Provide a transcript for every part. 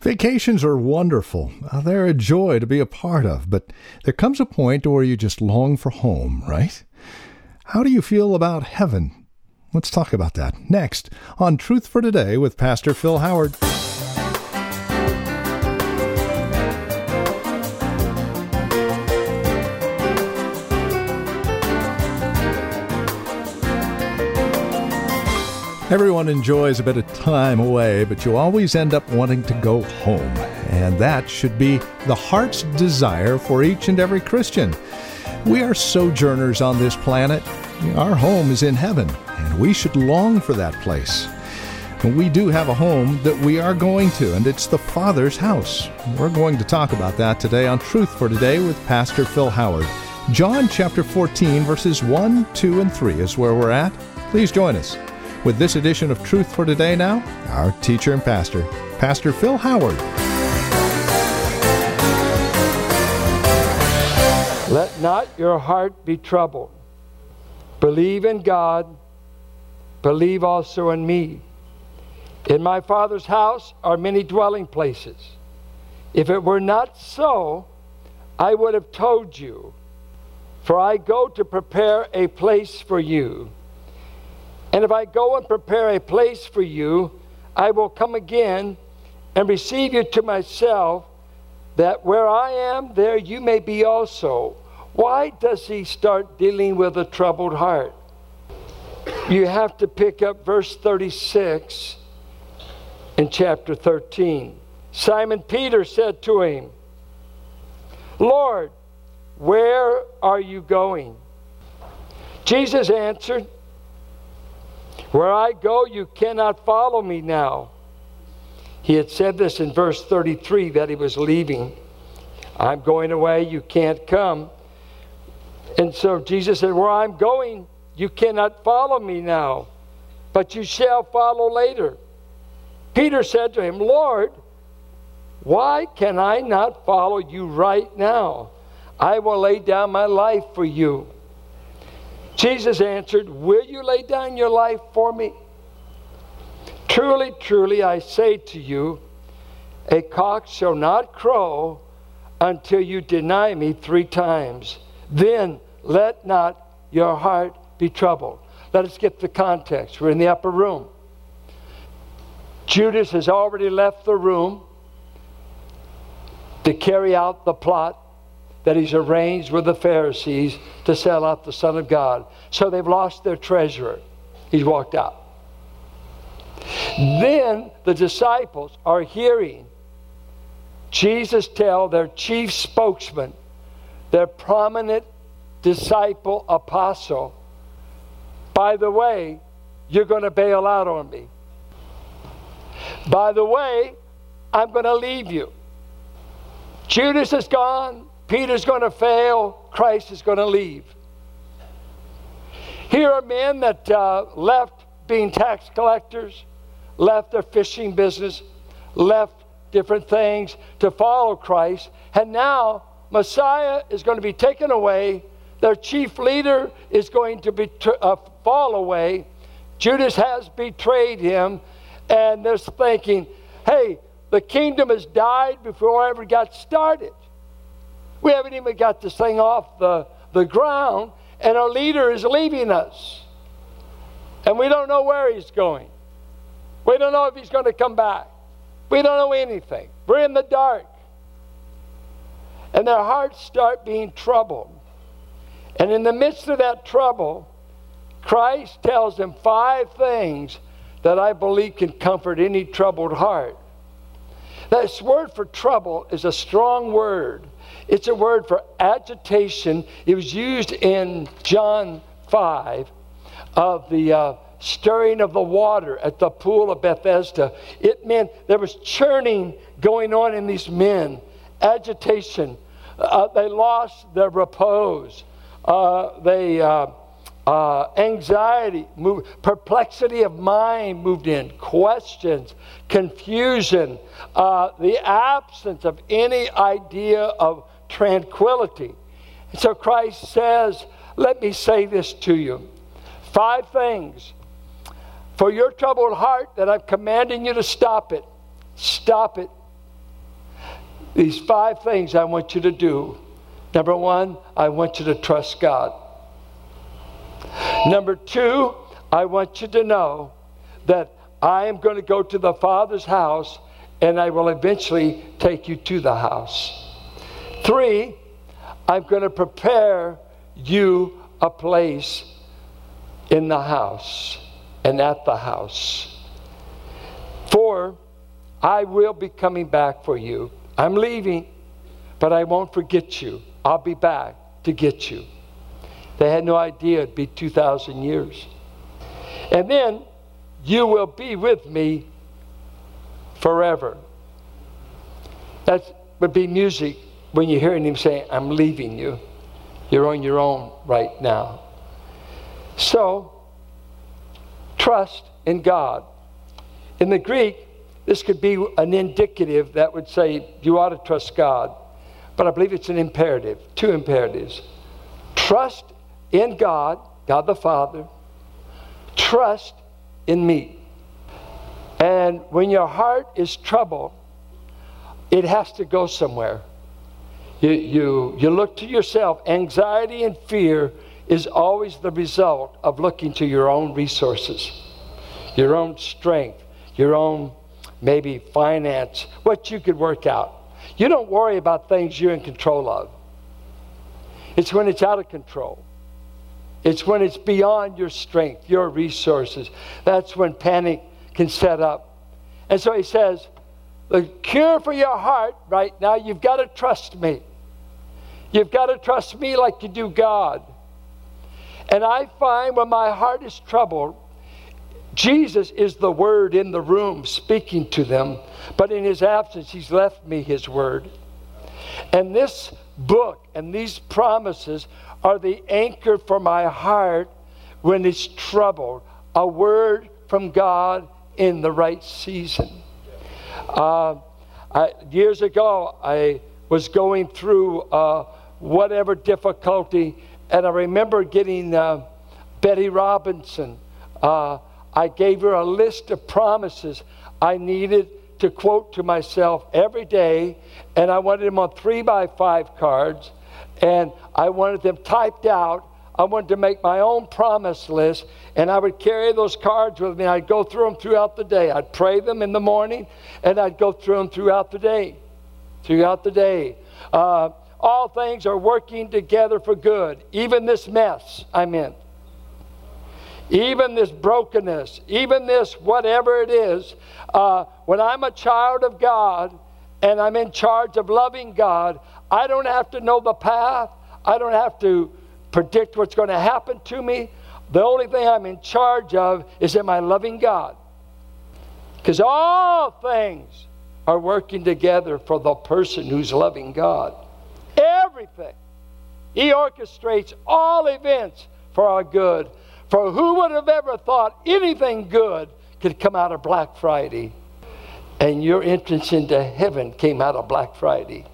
Vacations are wonderful. Uh, they're a joy to be a part of, but there comes a point where you just long for home, right? How do you feel about heaven? Let's talk about that next on Truth for Today with Pastor Phil Howard. Everyone enjoys a bit of time away, but you always end up wanting to go home. And that should be the heart's desire for each and every Christian. We are sojourners on this planet. Our home is in heaven, and we should long for that place. We do have a home that we are going to, and it's the Father's house. We're going to talk about that today on Truth for Today with Pastor Phil Howard. John chapter 14, verses 1, 2, and 3 is where we're at. Please join us. With this edition of Truth for Today now, our teacher and pastor, Pastor Phil Howard. Let not your heart be troubled. Believe in God, believe also in me. In my Father's house are many dwelling places. If it were not so, I would have told you, for I go to prepare a place for you. And if I go and prepare a place for you, I will come again and receive you to myself, that where I am, there you may be also. Why does he start dealing with a troubled heart? You have to pick up verse 36 in chapter 13. Simon Peter said to him, Lord, where are you going? Jesus answered, where I go, you cannot follow me now. He had said this in verse 33 that he was leaving. I'm going away, you can't come. And so Jesus said, Where I'm going, you cannot follow me now, but you shall follow later. Peter said to him, Lord, why can I not follow you right now? I will lay down my life for you. Jesus answered, Will you lay down your life for me? Truly, truly, I say to you, a cock shall not crow until you deny me three times. Then let not your heart be troubled. Let us get the context. We're in the upper room. Judas has already left the room to carry out the plot that he's arranged with the Pharisees to sell out the Son of God. So they've lost their treasurer. He's walked out. Then the disciples are hearing Jesus tell their chief spokesman, their prominent disciple apostle, by the way, you're going to bail out on me. By the way, I'm going to leave you. Judas is gone. Peter's going to fail, Christ is going to leave. Here are men that uh, left being tax collectors, left their fishing business, left different things to follow Christ, and now Messiah is going to be taken away. Their chief leader is going to be uh, fall away. Judas has betrayed him, and they're thinking, "Hey, the kingdom has died before I ever got started." We haven't even got this thing off the, the ground, and our leader is leaving us. And we don't know where he's going. We don't know if he's going to come back. We don't know anything. We're in the dark. And their hearts start being troubled. And in the midst of that trouble, Christ tells them five things that I believe can comfort any troubled heart. This word for trouble is a strong word. It's a word for agitation. It was used in John 5 of the uh, stirring of the water at the pool of Bethesda. It meant there was churning going on in these men, agitation. Uh, they lost their repose. Uh, they uh, uh, anxiety, moved, perplexity of mind moved in, questions, confusion, uh, the absence of any idea of tranquility. So Christ says, Let me say this to you. Five things for your troubled heart that I'm commanding you to stop it. Stop it. these five things I want you to do. Number one, I want you to trust God. Number two, I want you to know that I am going to go to the Father's house and I will eventually take you to the house. Three, I'm going to prepare you a place in the house and at the house. Four, I will be coming back for you. I'm leaving, but I won't forget you. I'll be back to get you. They had no idea it'd be 2,000 years. And then you will be with me forever. That would be music when you're hearing him say, I'm leaving you. You're on your own right now. So, trust in God. In the Greek, this could be an indicative that would say you ought to trust God. But I believe it's an imperative, two imperatives. Trust in God, God the Father. Trust in me. And when your heart is troubled, it has to go somewhere. You, you, you look to yourself. Anxiety and fear is always the result of looking to your own resources, your own strength, your own maybe finance, what you could work out. You don't worry about things you're in control of. It's when it's out of control. It's when it's beyond your strength, your resources. That's when panic can set up. And so he says, the cure for your heart right now, you've got to trust me. You've got to trust me like you do God. And I find when my heart is troubled, Jesus is the word in the room speaking to them, but in his absence, he's left me his word. And this book and these promises are the anchor for my heart when it's troubled. A word from God in the right season. Uh, I, years ago, I was going through uh, whatever difficulty, and I remember getting uh, Betty Robinson. Uh, I gave her a list of promises I needed to quote to myself every day, and I wanted them on three by five cards, and I wanted them typed out. I wanted to make my own promise list, and I would carry those cards with me. I'd go through them throughout the day. I'd pray them in the morning, and I'd go through them throughout the day. Throughout the day. Uh, all things are working together for good, even this mess I'm in even this brokenness, even this whatever it is, uh, when I'm a child of God and I'm in charge of loving God, I don't have to know the path. I don't have to predict what's going to happen to me. The only thing I'm in charge of is am I loving God? Because all things are working together for the person who's loving God. Everything. He orchestrates all events for our good. For who would have ever thought anything good could come out of Black Friday? And your entrance into heaven came out of Black Friday.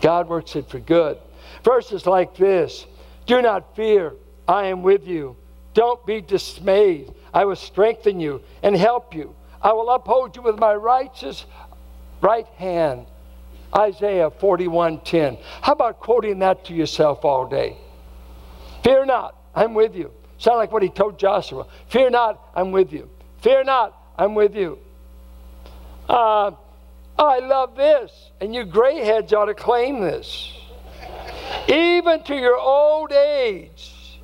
God works it for good. Verses like this Do not fear, I am with you. Don't be dismayed. I will strengthen you and help you. I will uphold you with my righteous right hand. Isaiah 41:10. How about quoting that to yourself all day? Fear not, I'm with you. Sound like what he told Joshua Fear not, I'm with you. Fear not, I'm with you. Uh, I love this. And you grayheads ought to claim this. Even to your old age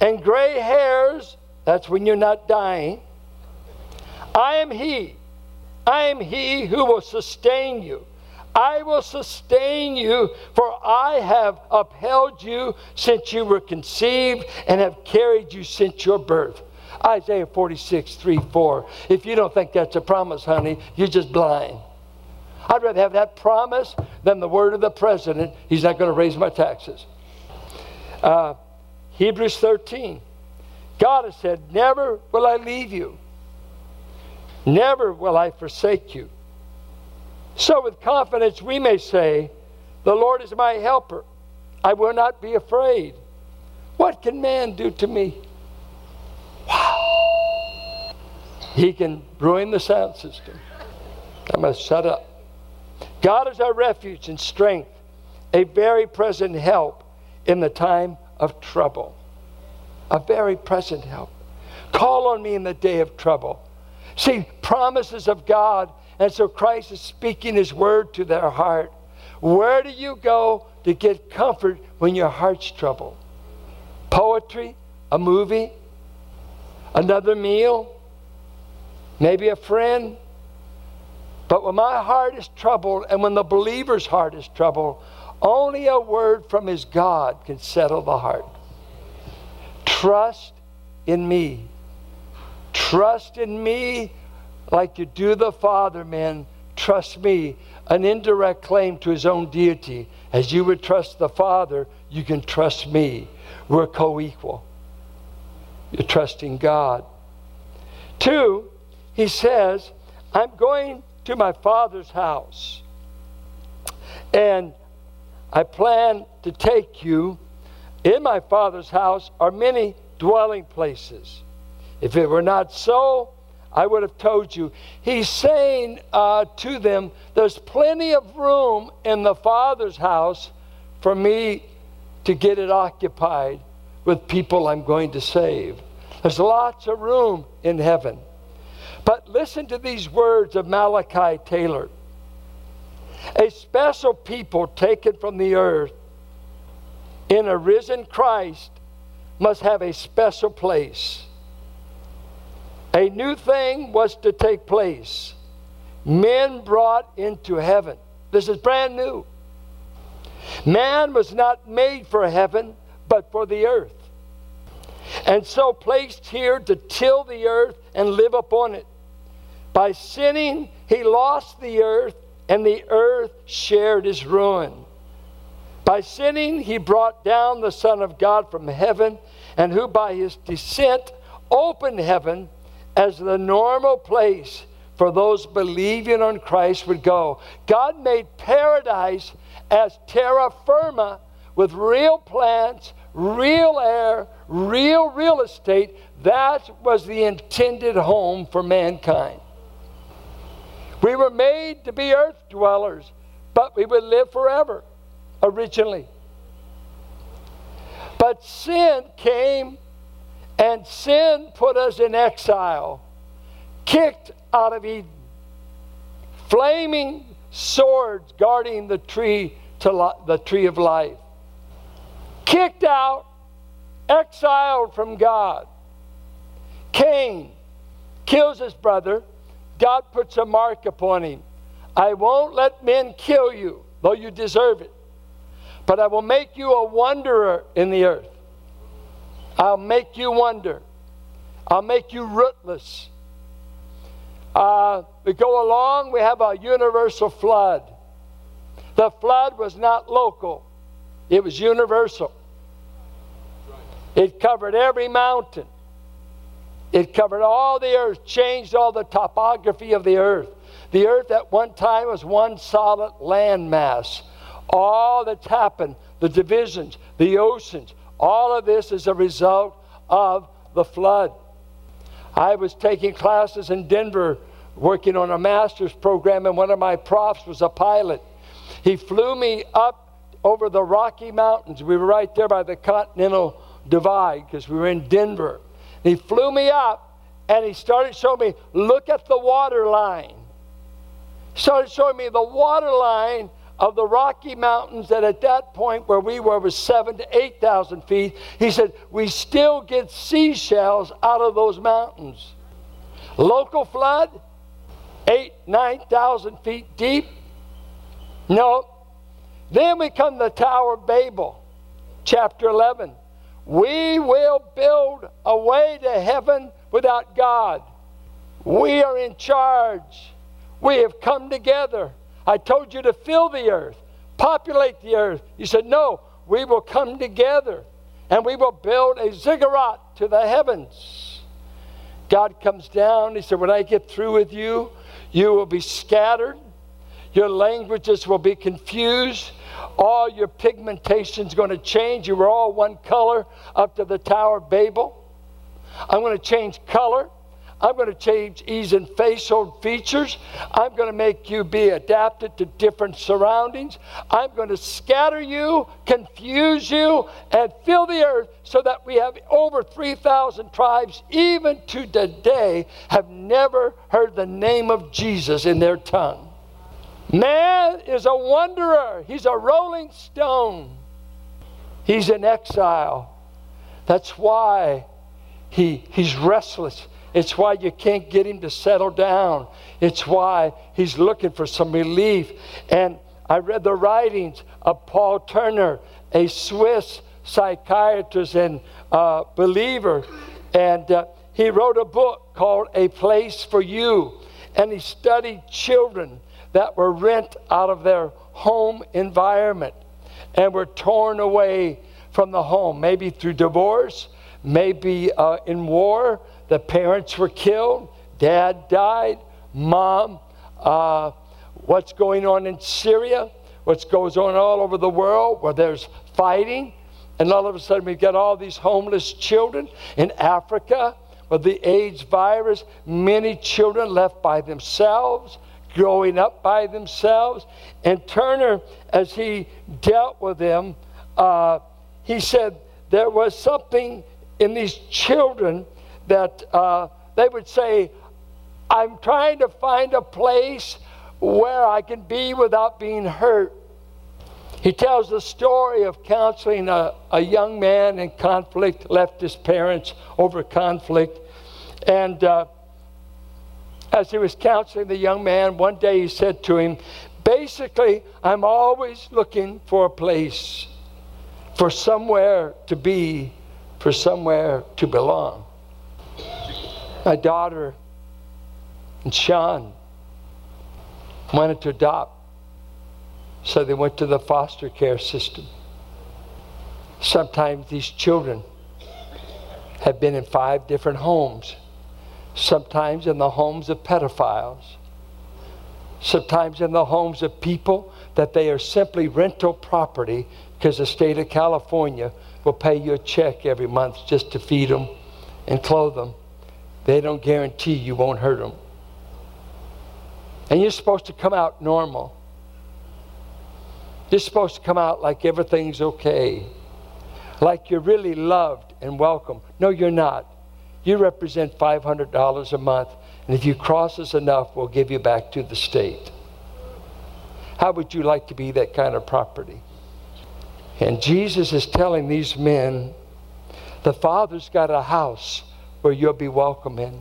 and gray hairs, that's when you're not dying. I am He. I am He who will sustain you. I will sustain you, for I have upheld you since you were conceived and have carried you since your birth. Isaiah 46, 3, 4. If you don't think that's a promise, honey, you're just blind. I'd rather have that promise than the word of the president, he's not going to raise my taxes. Uh, Hebrews 13. God has said, Never will I leave you, never will I forsake you. So, with confidence, we may say, The Lord is my helper. I will not be afraid. What can man do to me? Wow. He can ruin the sound system. I'm going to shut up. God is our refuge and strength, a very present help in the time of trouble. A very present help. Call on me in the day of trouble. See, promises of God, and so Christ is speaking his word to their heart. Where do you go to get comfort when your heart's troubled? Poetry, a movie, another meal, maybe a friend. But when my heart is troubled and when the believer's heart is troubled, only a word from his God can settle the heart. Trust in me. Trust in me like you do the Father, man. Trust me. An indirect claim to his own deity. As you would trust the Father, you can trust me. We're co equal. You're trusting God. Two, he says, I'm going to my Father's house. And I plan to take you. In my Father's house are many dwelling places. If it were not so, I would have told you. He's saying uh, to them, There's plenty of room in the Father's house for me to get it occupied with people I'm going to save. There's lots of room in heaven. But listen to these words of Malachi Taylor a special people taken from the earth in a risen Christ must have a special place. A new thing was to take place. Men brought into heaven. This is brand new. Man was not made for heaven, but for the earth. And so placed here to till the earth and live upon it. By sinning, he lost the earth, and the earth shared his ruin. By sinning, he brought down the Son of God from heaven, and who by his descent opened heaven as the normal place for those believing on Christ would go. God made paradise as terra firma with real plants, real air, real real estate. That was the intended home for mankind. We were made to be earth dwellers, but we would live forever originally. But sin came and sin put us in exile, kicked out of Eden. Flaming swords guarding the tree to li- the tree of life. Kicked out, exiled from God. Cain kills his brother. God puts a mark upon him. I won't let men kill you, though you deserve it. But I will make you a wanderer in the earth. I'll make you wonder. I'll make you rootless. Uh, we go along, we have a universal flood. The flood was not local, it was universal. It covered every mountain, it covered all the earth, changed all the topography of the earth. The earth at one time was one solid landmass. All that's happened, the divisions, the oceans, all of this is a result of the flood. I was taking classes in Denver working on a master's program, and one of my profs was a pilot. He flew me up over the Rocky Mountains. We were right there by the Continental Divide because we were in Denver. He flew me up and he started showing me, look at the water line. Started showing me the water line of the Rocky Mountains that at that point where we were was seven to 8,000 feet. He said, we still get seashells out of those mountains. Local flood, eight, 9,000 feet deep. No. Then we come to the Tower of Babel, chapter 11. We will build a way to heaven without God. We are in charge. We have come together. I told you to fill the earth, populate the earth. You said, No, we will come together and we will build a ziggurat to the heavens. God comes down. He said, When I get through with you, you will be scattered. Your languages will be confused. All your pigmentation is going to change. You were all one color up to the Tower of Babel. I'm going to change color. I'm going to change even facial features. I'm going to make you be adapted to different surroundings. I'm going to scatter you, confuse you, and fill the earth so that we have over 3,000 tribes, even to today, have never heard the name of Jesus in their tongue. Man is a wanderer, he's a rolling stone, he's in exile. That's why he, he's restless. It's why you can't get him to settle down. It's why he's looking for some relief. And I read the writings of Paul Tournier, a Swiss psychiatrist and uh, believer. And uh, he wrote a book called A Place for You. And he studied children that were rent out of their home environment and were torn away from the home, maybe through divorce, maybe uh, in war, the parents were killed, dad died, mom, uh, what's going on in Syria, what's goes on all over the world? Where there's fighting, and all of a sudden we've got all these homeless children in Africa with the AIDS virus, many children left by themselves, growing up by themselves. And Tournier, as he dealt with them, uh, he said there was something in these children that uh, they would say, I'm trying to find a place where I can be without being hurt. He tells the story of counseling a, a young man in conflict, left his parents over conflict. And uh, as he was counseling the young man, one day he said to him, Basically, I'm always looking for a place, for somewhere to be, for somewhere to belong my daughter and Sean wanted to adopt. So they went to the foster care system. Sometimes these children have been in five different homes, sometimes in the homes of pedophiles, sometimes in the homes of people that they are simply rental property because the state of California will pay you a check every month just to feed them and clothe them. They don't guarantee you won't hurt them. And you're supposed to come out normal. You're supposed to come out like everything's okay, like you're really loved and welcome. No, you're not. You represent $500 a month, and if you cross us enough, we'll give you back to the state. How would you like to be that kind of property? And Jesus is telling these men the Father's got a house where you'll be welcome in.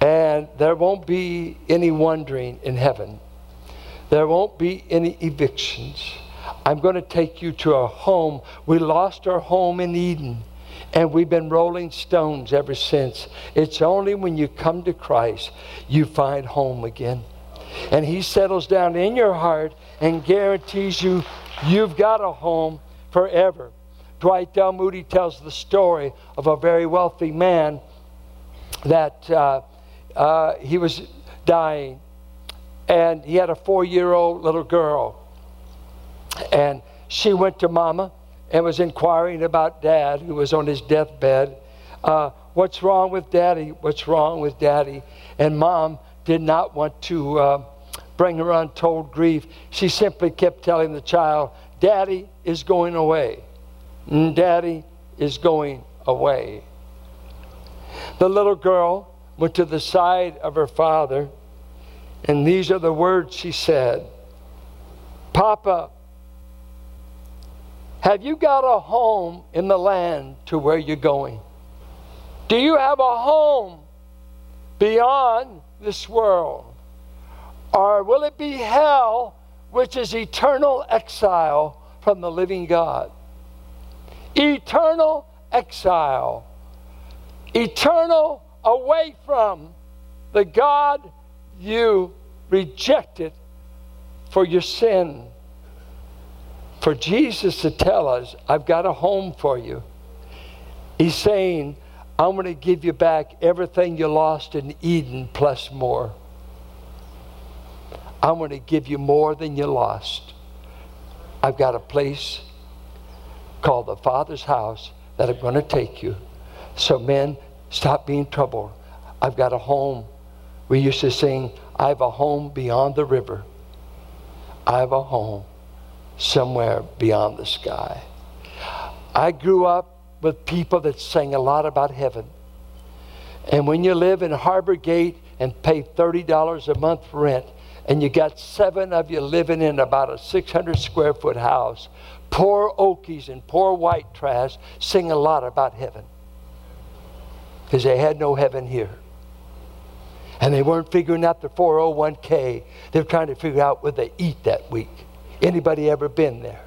And there won't be any wandering in heaven. There won't be any evictions. I'm going to take you to a home. We lost our home in Eden, and we've been rolling stones ever since. It's only when you come to Christ you find home again. And He settles down in your heart and guarantees you you've got a home forever. Dwight L. Moody tells the story of a very wealthy man that uh, uh, he was dying, and he had a four year old little girl. And she went to Mama and was inquiring about Dad, who was on his deathbed. Uh, What's wrong with Daddy? What's wrong with Daddy? And Mom did not want to uh, bring her untold grief. She simply kept telling the child, Daddy is going away. Daddy is going away. The little girl went to the side of her father, and these are the words she said Papa, have you got a home in the land to where you're going? Do you have a home beyond this world? Or will it be hell, which is eternal exile from the living God? Eternal exile, eternal away from the God you rejected for your sin. For Jesus to tell us, I've got a home for you. He's saying, I'm going to give you back everything you lost in Eden plus more. I'm going to give you more than you lost. I've got a place called the Father's house that I'm going to take you. So, men, stop being troubled. I've got a home. We used to sing, I have a home beyond the river. I have a home somewhere beyond the sky. I grew up with people that sang a lot about heaven. And when you live in Harbor Gate and pay $30 a month rent, and you got seven of you living in about a 600 square foot house, poor Okies and poor white trash sing a lot about heaven. Because they had no heaven here. And they weren't figuring out the 401k. They're trying to figure out what they eat that week. Anybody ever been there?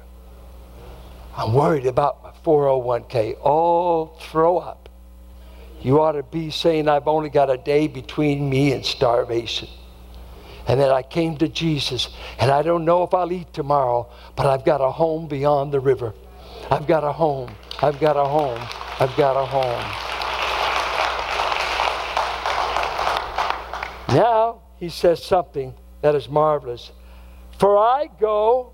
I'm worried about my 401k. Oh, throw up. You ought to be saying, I've only got a day between me and starvation. And then I came to Jesus, and I don't know if I'll eat tomorrow, but I've got a home beyond the river. I've got a home. I've got a home. I've got a home. Now he says something that is marvelous. For I go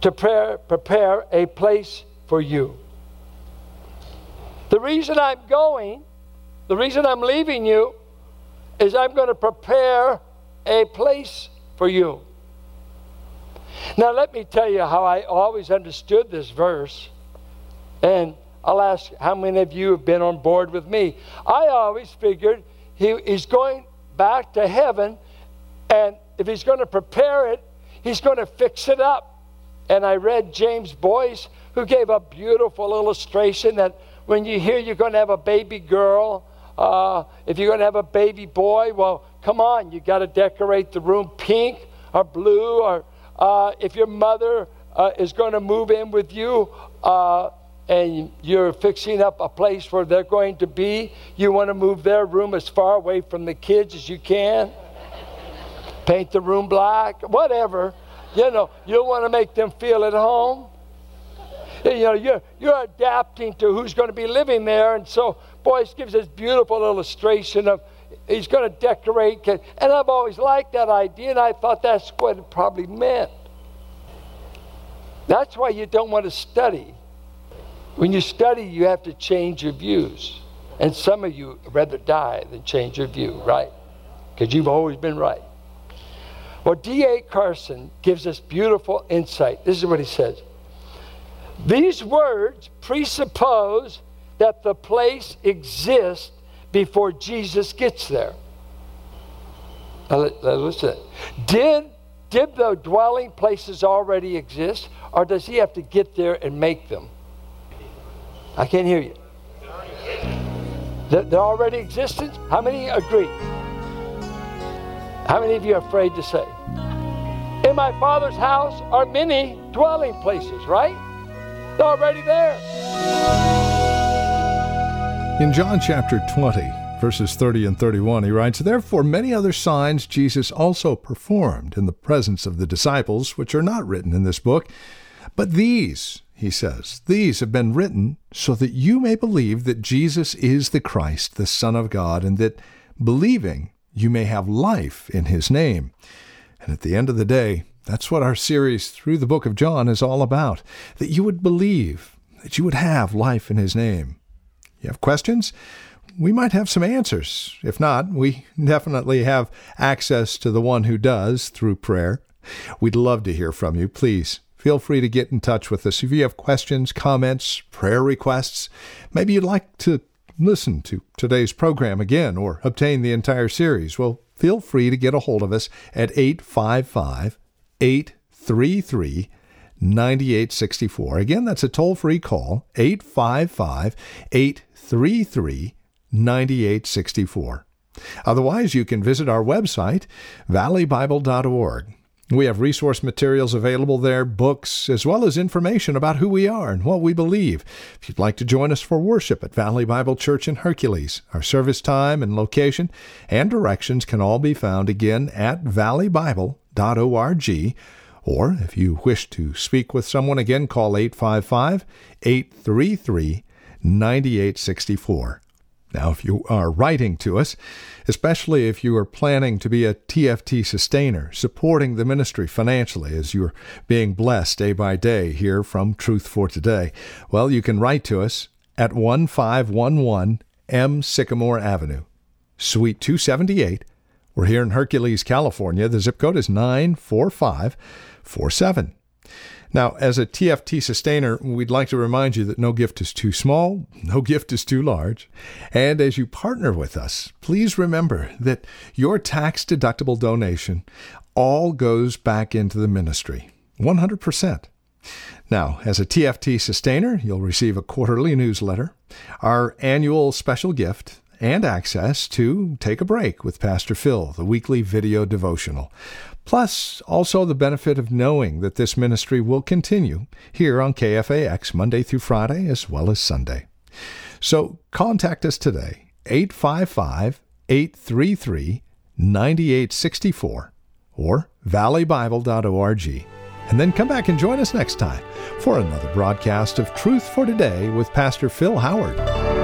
to prepare, prepare a place for you. The reason I'm going, the reason I'm leaving you, is I'm going to prepare a place for you. Now, let me tell you how I always understood this verse. And I'll ask how many of you have been on board with me. I always figured he, he's going back to heaven, and if he's going to prepare it, he's going to fix it up. And I read James Boice, who gave a beautiful illustration that when you hear you're going to have a baby girl, uh, if you're going to have a baby boy, well, come on, you got to decorate the room pink or blue. Or uh, if your mother uh, is going to move in with you uh, and you're fixing up a place where they're going to be, you want to move their room as far away from the kids as you can. Paint the room black, whatever. You know, you want to make them feel at home. You know, you're, you're adapting to who's going to be living there. And so Boice gives this beautiful illustration of he's going to decorate. And I've always liked that idea, and I thought that's what it probably meant. That's why you don't want to study. When you study, you have to change your views. And some of you rather die than change your view, right? Because you've always been right. Well, D.A. Carson gives us beautiful insight. This is what he says These words presuppose that the place exists before Jesus gets there. Now, listen. Did, did the dwelling places already exist, or does he have to get there and make them? I can't hear you. They're already existent? How many agree? How many of you are afraid to say? In my Father's house are many dwelling places, right? They're already there. In John chapter 20, verses 30 and 31, he writes, Therefore many other signs Jesus also performed in the presence of the disciples, which are not written in this book. But these, he says, these have been written so that you may believe that Jesus is the Christ, the Son of God, and that believing you may have life in his name. And at the end of the day, that's what our series through the book of John is all about that you would believe, that you would have life in his name. You have questions? We might have some answers. If not, we definitely have access to the one who does through prayer. We'd love to hear from you. Please feel free to get in touch with us if you have questions, comments, prayer requests. Maybe you'd like to listen to today's program again or obtain the entire series, well, feel free to get a hold of us at 855 833 9864. Again, that's a toll free call, 855 833 9864. Otherwise, you can visit our website, valleybible.org. We have resource materials available there, books, as well as information about who we are and what we believe. If you'd like to join us for worship at Valley Bible Church in Hercules, our service time and location and directions can all be found again at valleybible.org. Or if you wish to speak with someone again, call 855 833 9864. Now, if you are writing to us, especially if you are planning to be a TFT sustainer, supporting the ministry financially as you're being blessed day by day here from Truth for Today, well, you can write to us at 1511 M. Sycamore Avenue, Suite 278. We're here in Hercules, California. The zip code is 94547. Now, as a TFT sustainer, we'd like to remind you that no gift is too small, no gift is too large. And as you partner with us, please remember that your tax deductible donation all goes back into the ministry 100%. Now, as a TFT sustainer, you'll receive a quarterly newsletter, our annual special gift, and access to Take a Break with Pastor Phil, the weekly video devotional. Plus, also the benefit of knowing that this ministry will continue here on KFAX Monday through Friday as well as Sunday. So contact us today, 855 833 9864 or valleybible.org. And then come back and join us next time for another broadcast of Truth for Today with Pastor Phil Howard.